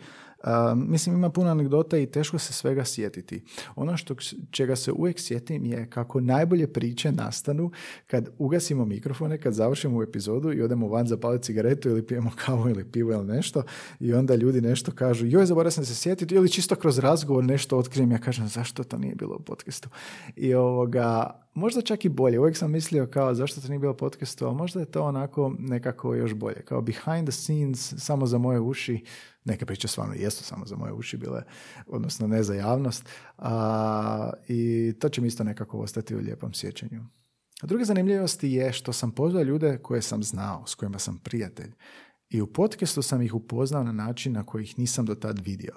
mislim, ima puno anegdota i teško se svega sjetiti. Ono što čega se uvijek sjetim je kako najbolje priče nastanu kad ugasimo mikrofone, kad završimo u epizodu i odemo van zapaliti cigaretu ili pijemo kavu ili pivo ili nešto i onda ljudi nešto kažu, joj, zaboravio se sjetiti ili čisto kroz razgovor nešto otkrijem, ja kažem, zašto to nije bilo u podcastu? I ovoga, možda čak i bolje. Uvijek sam mislio kao zašto to nije bilo podcastu, ali možda je to onako nekako još bolje. Kao behind the scenes, samo za moje uši, neke priče stvarno jesu samo za moje uši bile, odnosno ne za javnost. A, I to će mi isto nekako ostati u lijepom sjećanju. A druga zanimljivost je što sam pozvao ljude koje sam znao, s kojima sam prijatelj. I u podcastu sam ih upoznao na način na koji ih nisam do tad vidio.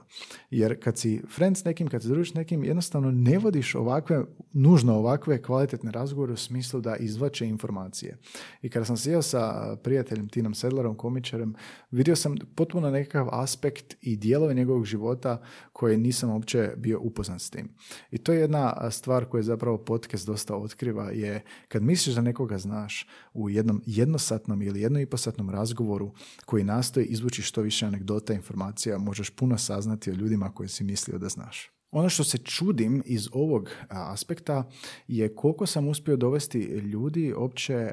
Jer kad si friend s nekim, kad se družiš s nekim, jednostavno ne vodiš ovakve, nužno ovakve kvalitetne razgovore u smislu da izvače informacije. I kada sam sjeo sa prijateljem Tinom Sedlerom, komičarem, vidio sam potpuno nekakav aspekt i dijelove njegovog života koje nisam uopće bio upoznan s tim. I to je jedna stvar koju zapravo podcast dosta otkriva je kad misliš da nekoga znaš u jednom jednosatnom ili jedno i posatnom razgovoru koji nastoji izvući što više anegdota informacija, možeš puno saznati o ljudima koje si mislio da znaš. Ono što se čudim iz ovog aspekta je koliko sam uspio dovesti ljudi opće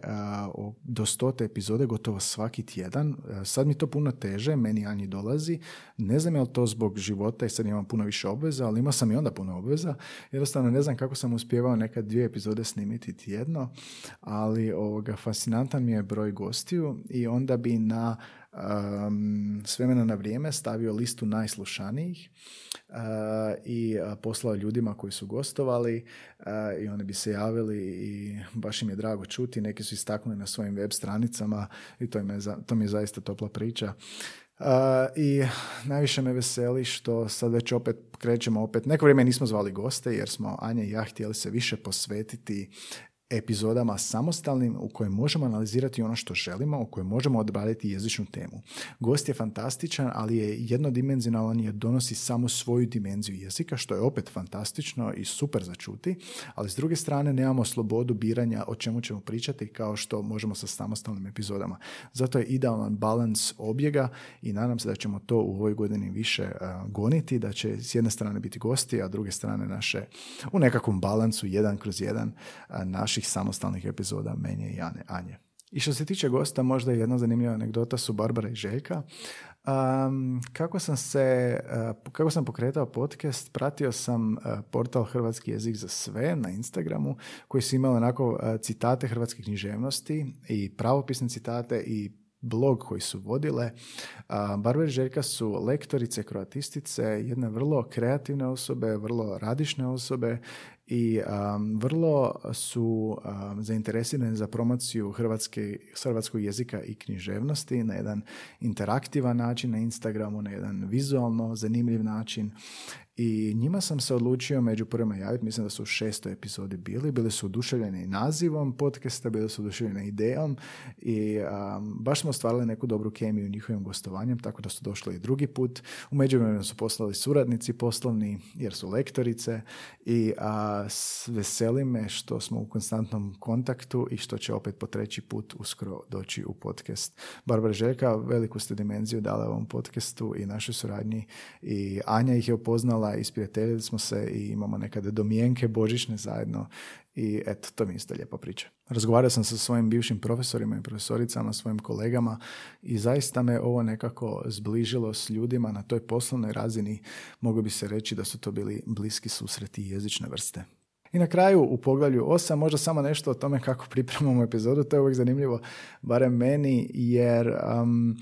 do stote epizode gotovo svaki tjedan. Sad mi to puno teže, meni Anji dolazi. Ne znam je li to zbog života i sad imam puno više obveza, ali imao sam i onda puno obveza. Jednostavno ne znam kako sam uspjevao nekad dvije epizode snimiti tjedno, ali ovoga, fascinantan mi je broj gostiju i onda bi na um, s vremena na vrijeme stavio listu najslušanijih uh, i poslao ljudima koji su gostovali uh, i oni bi se javili i baš im je drago čuti. Neki su istaknuli na svojim web stranicama i to, je, to mi je zaista topla priča. Uh, I najviše me veseli što sad već opet krećemo opet. Neko vrijeme nismo zvali goste jer smo Anja i ja htjeli se više posvetiti epizodama samostalnim u kojem možemo analizirati ono što želimo, u kojem možemo odbraditi jezičnu temu. Gost je fantastičan, ali je jednodimenzionalan jer donosi samo svoju dimenziju jezika, što je opet fantastično i super za čuti, ali s druge strane nemamo slobodu biranja o čemu ćemo pričati kao što možemo sa samostalnim epizodama. Zato je idealan balans objega i nadam se da ćemo to u ovoj godini više goniti, da će s jedne strane biti gosti, a s druge strane naše u nekakvom balansu jedan kroz jedan naših samostalnih epizoda Menje i Ane, Anje. I što se tiče gosta, možda jedna zanimljiva anegdota su Barbara i Željka. Um, kako sam se, kako sam pokretao podcast, pratio sam portal Hrvatski jezik za sve na Instagramu, koji su imali onako citate hrvatske književnosti i pravopisne citate i blog koji su vodile. Barbara i Željka su lektorice, kroatistice, jedne vrlo kreativne osobe, vrlo radišne osobe i vrlo su zainteresirane za promociju hrvatske, hrvatskog jezika i književnosti na jedan interaktivan način na Instagramu, na jedan vizualno zanimljiv način i njima sam se odlučio među prvima javiti, mislim da su u šestoj epizodi bili, bili su oduševljeni nazivom podcasta, bili su oduševljeni idejom i baš smo ostvarili neku dobru kemiju njihovim gostovanjem, tako da su došli i drugi put. U međuvremenu su poslali suradnici poslovni, jer su lektorice i a, veseli me što smo u konstantnom kontaktu i što će opet po treći put uskoro doći u podcast. Barbara Željka, veliku ste dimenziju dala ovom podcastu i našoj suradnji i Anja ih je upoznala isprijateljili smo se i imamo nekada domijenke božićne zajedno i eto, to mi je isto lijepa priča. Razgovarao sam sa svojim bivšim profesorima i profesoricama, svojim kolegama i zaista me ovo nekako zbližilo s ljudima na toj poslovnoj razini. Mogu bi se reći da su to bili bliski susreti jezične vrste. I na kraju u poglavlju 8 možda samo nešto o tome kako pripremamo epizodu. To je uvijek zanimljivo, barem meni, jer um,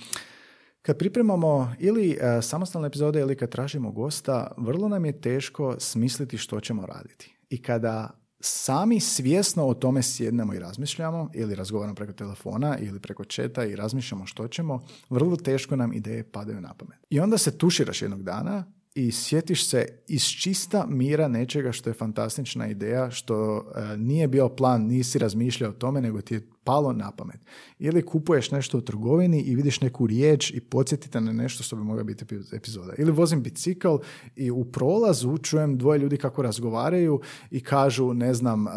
kad pripremamo ili uh, samostalne epizode ili kad tražimo gosta, vrlo nam je teško smisliti što ćemo raditi. I kada sami svjesno o tome sjednemo i razmišljamo ili razgovaramo preko telefona ili preko četa i razmišljamo što ćemo, vrlo teško nam ideje padaju na pamet. I onda se tuširaš jednog dana i sjetiš se iz čista mira nečega što je fantastična ideja, što e, nije bio plan, nisi razmišljao o tome, nego ti je palo na pamet. Ili kupuješ nešto u trgovini i vidiš neku riječ i podsjetite na nešto što bi mogla biti epizoda. Ili vozim bicikl i u prolazu čujem dvoje ljudi kako razgovaraju i kažu, ne znam, uh,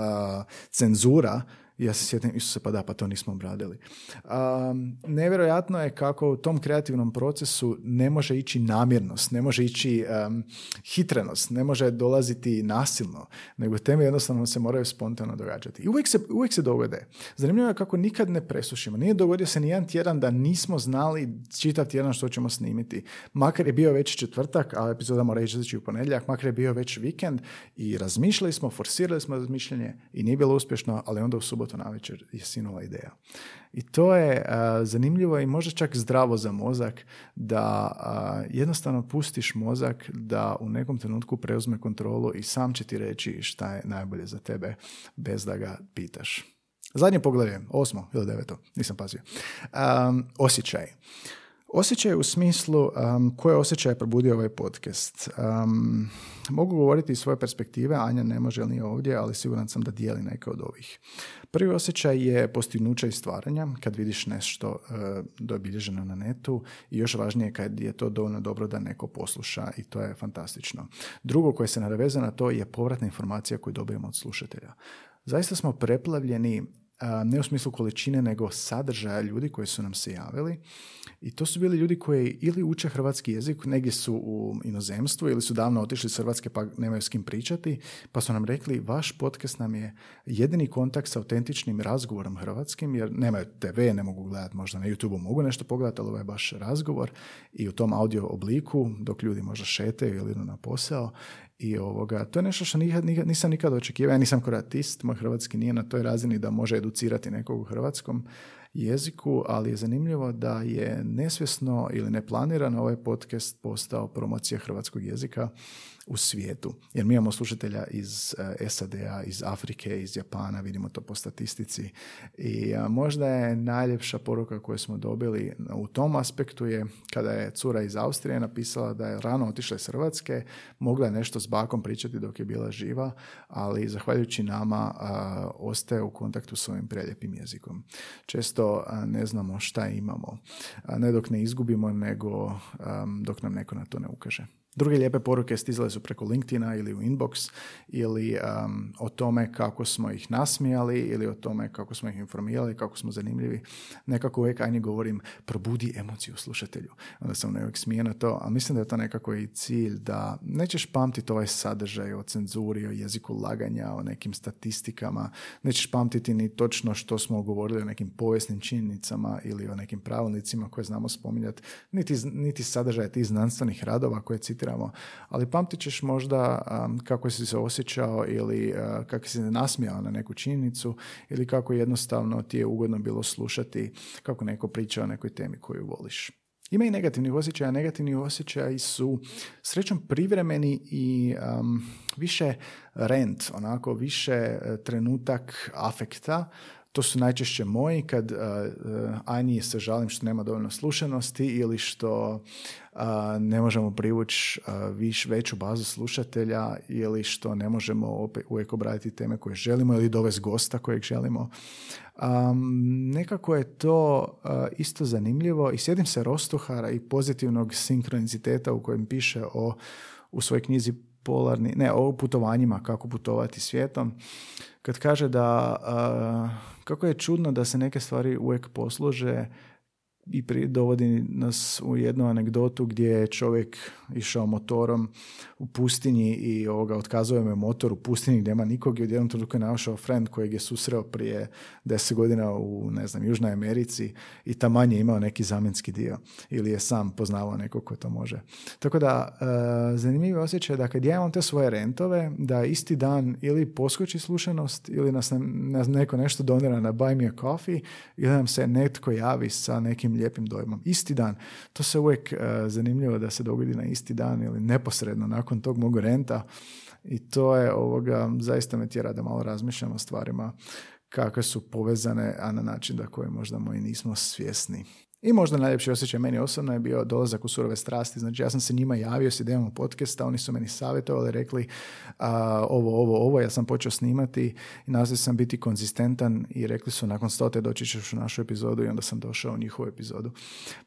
cenzura, ja se sjetim, Isuse, pa da, pa to nismo obradili. Um, nevjerojatno je kako u tom kreativnom procesu ne može ići namjernost, ne može ići um, hitrenost, ne može dolaziti nasilno, nego teme jednostavno se moraju spontano događati. I uvijek se, uvijek se dogode. Zanimljivo je kako nikad ne presušimo. Nije dogodio se ni jedan tjedan da nismo znali čitav tjedan što ćemo snimiti. Makar je bio već četvrtak, a epizoda mora ići u ponedjeljak, makar je bio već vikend i razmišljali smo, forsirali smo razmišljanje i nije bilo uspješno, ali onda u subotu na navečer je sinova ideja. I to je zanimljivo i možda čak zdravo za mozak da jednostavno pustiš mozak da u nekom trenutku preuzme kontrolu i sam će ti reći šta je najbolje za tebe bez da ga pitaš. Zadnje poglavlje, osmo ili deveto, nisam pazio. Um, osjećaj. Osjećaj u smislu um, koje osjećaje probudio ovaj podcast. Um, mogu govoriti iz svoje perspektive, Anja ne može ni ovdje, ali siguran sam da dijeli neke od ovih. Prvi osjećaj je postignuće i stvaranja, kad vidiš nešto uh, dobilježeno na netu i još važnije kad je to dovoljno dobro da neko posluša i to je fantastično. Drugo koje se naraveza na to je povratna informacija koju dobijemo od slušatelja. Zaista smo preplavljeni ne u smislu količine, nego sadržaja ljudi koji su nam se javili. I to su bili ljudi koji ili uče hrvatski jezik, negdje su u inozemstvu ili su davno otišli iz Hrvatske pa nemaju s kim pričati, pa su nam rekli vaš podcast nam je jedini kontakt sa autentičnim razgovorom hrvatskim, jer nemaju TV, ne mogu gledati možda na YouTube, mogu nešto pogledati, ali ovo je baš razgovor i u tom audio obliku, dok ljudi možda šetaju ili idu na posao i ovoga, to je nešto što nikad, nikad, nisam nikad očekivao. Ja nisam kroatist, moj hrvatski nije na toj razini da može educirati nekog u hrvatskom. Jeziku, ali je zanimljivo da je nesvjesno ili neplanirano ovaj podcast postao promocija hrvatskog jezika u svijetu. Jer mi imamo slušatelja iz eh, SAD-a, iz Afrike, iz Japana, vidimo to po statistici. I možda je najljepša poruka koju smo dobili u tom aspektu je kada je cura iz Austrije napisala da je rano otišla iz Hrvatske, mogla je nešto s bakom pričati dok je bila živa, ali zahvaljujući nama ostaje u kontaktu s ovim preljepim jezikom. Često ne znamo šta imamo. ne dok ne izgubimo, nego dok nam neko na to ne ukaže. Druge lijepe poruke stizale su preko LinkedIna ili u inbox ili um, o tome kako smo ih nasmijali ili o tome kako smo ih informirali, kako smo zanimljivi. Nekako uvijek ajnje govorim probudi emociju slušatelju. Onda sam uvijek smije na to, a mislim da je to nekako i cilj da nećeš pamtiti ovaj sadržaj o cenzuri, o jeziku laganja, o nekim statistikama, nećeš pamtiti ni točno što smo govorili o nekim povijesnim činjenicama ili o nekim pravilnicima koje znamo spominjati, niti, niti sadržaj tih znanstvenih radova koje ali pamtit ćeš možda kako si se osjećao ili kako si se nasmijao na neku činjenicu ili kako jednostavno ti je ugodno bilo slušati kako neko priča o nekoj temi koju voliš. Ima i negativnih osjećaja. Negativni osjećaji su srećom privremeni i više rent, onako više e, trenutak afekta to su najčešće moji kad uh, Anji se žalim što nema dovoljno slušanosti ili što ne možemo privući viš, veću bazu slušatelja ili što ne možemo opet, uvijek obraditi teme koje želimo ili dovesti gosta kojeg želimo. Um, nekako je to isto zanimljivo i sjedim se Rostuhara i pozitivnog sinkroniciteta u kojem piše o u svojoj knjizi polarni, ne, o putovanjima, kako putovati svijetom, kad kaže da kako je čudno da se neke stvari uvijek posluže i pri, dovodi nas u jednu anegdotu gdje je čovjek išao motorom u pustinji i ovoga, otkazuje me motor u pustinji gdje nema nikog i jednom trenutku je našao friend kojeg je susreo prije deset godina u, ne znam, Južnoj Americi i taman je imao neki zamjenski dio ili je sam poznavao nekog ko to može. Tako da, uh, zanimljivo osjećaj da kad ja imam te svoje rentove, da isti dan ili poskoči slušanost ili nas, nas neko nešto donira na buy me a coffee ili nam se netko javi sa nekim lijepim dojmom. Isti dan. To se uvijek uh, zanimljivo da se dogodi na isti dan ili neposredno nakon tog mog renta i to je ovoga, zaista me tjera da malo razmišljam o stvarima kakve su povezane, a na način da koje možda moji nismo svjesni. I možda najljepši osjećaj meni osobno je bio dolazak u surove strasti. Znači ja sam se njima javio si da podcasta, oni su meni savjetovali, rekli a, ovo, ovo, ovo, ja sam počeo snimati i nastojao sam biti konzistentan i rekli su nakon stote doći ćeš u našu epizodu i onda sam došao u njihovu epizodu.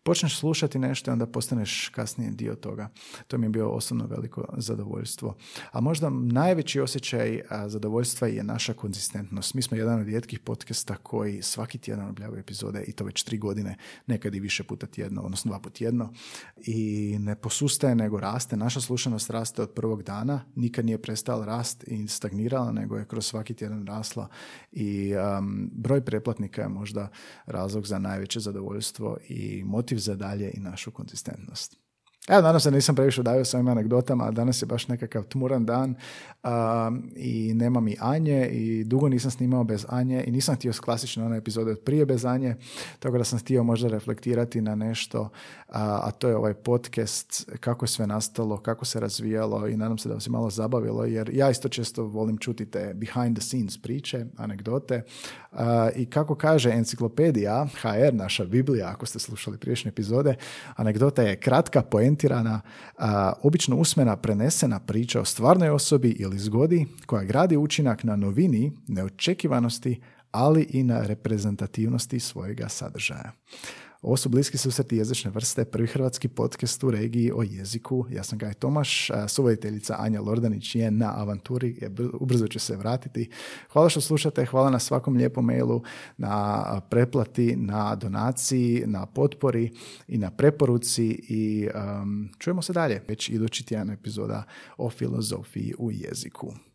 Počneš slušati nešto i onda postaneš kasnije dio toga. To mi je bio osobno veliko zadovoljstvo. A možda najveći osjećaj zadovoljstva je naša konzistentnost. Mi smo jedan od rijetkih podcasta koji svaki tjedan objavljaju epizode i to već tri godine. Neka nekad i više puta tjedno, odnosno dva puta tjedno i ne posustaje nego raste. Naša slušanost raste od prvog dana, nikad nije prestala rast i stagnirala, nego je kroz svaki tjedan rasla i um, broj pretplatnika je možda razlog za najveće zadovoljstvo i motiv za dalje i našu konzistentnost. Evo, nadam se nisam previše udavio sa ovim anegdotama, danas je baš nekakav tmuran dan i nema mi Anje i dugo nisam snimao bez Anje i nisam htio klasično one epizode od prije bez Anje, tako da sam htio možda reflektirati na nešto, a, a to je ovaj podcast, kako je sve nastalo, kako se razvijalo i nadam se da vas je malo zabavilo, jer ja isto često volim čuti te behind the scenes priče, anegdote i kako kaže enciklopedija HR, naša Biblija, ako ste slušali priješnje epizode, anegdota je kratka, poen orijentirana, a, obično usmena prenesena priča o stvarnoj osobi ili zgodi koja gradi učinak na novini, neočekivanosti, ali i na reprezentativnosti svojega sadržaja. Ovo su bliski susreti jezične vrste, prvi hrvatski podcast u regiji o jeziku. Ja sam Gaj Tomaš, suvoditeljica Anja Lordanić je na avanturi, ubrzo će se vratiti. Hvala što slušate, hvala na svakom lijepom mailu, na preplati, na donaciji, na potpori i na preporuci i um, čujemo se dalje. Već idući tjedan epizoda o filozofiji u jeziku.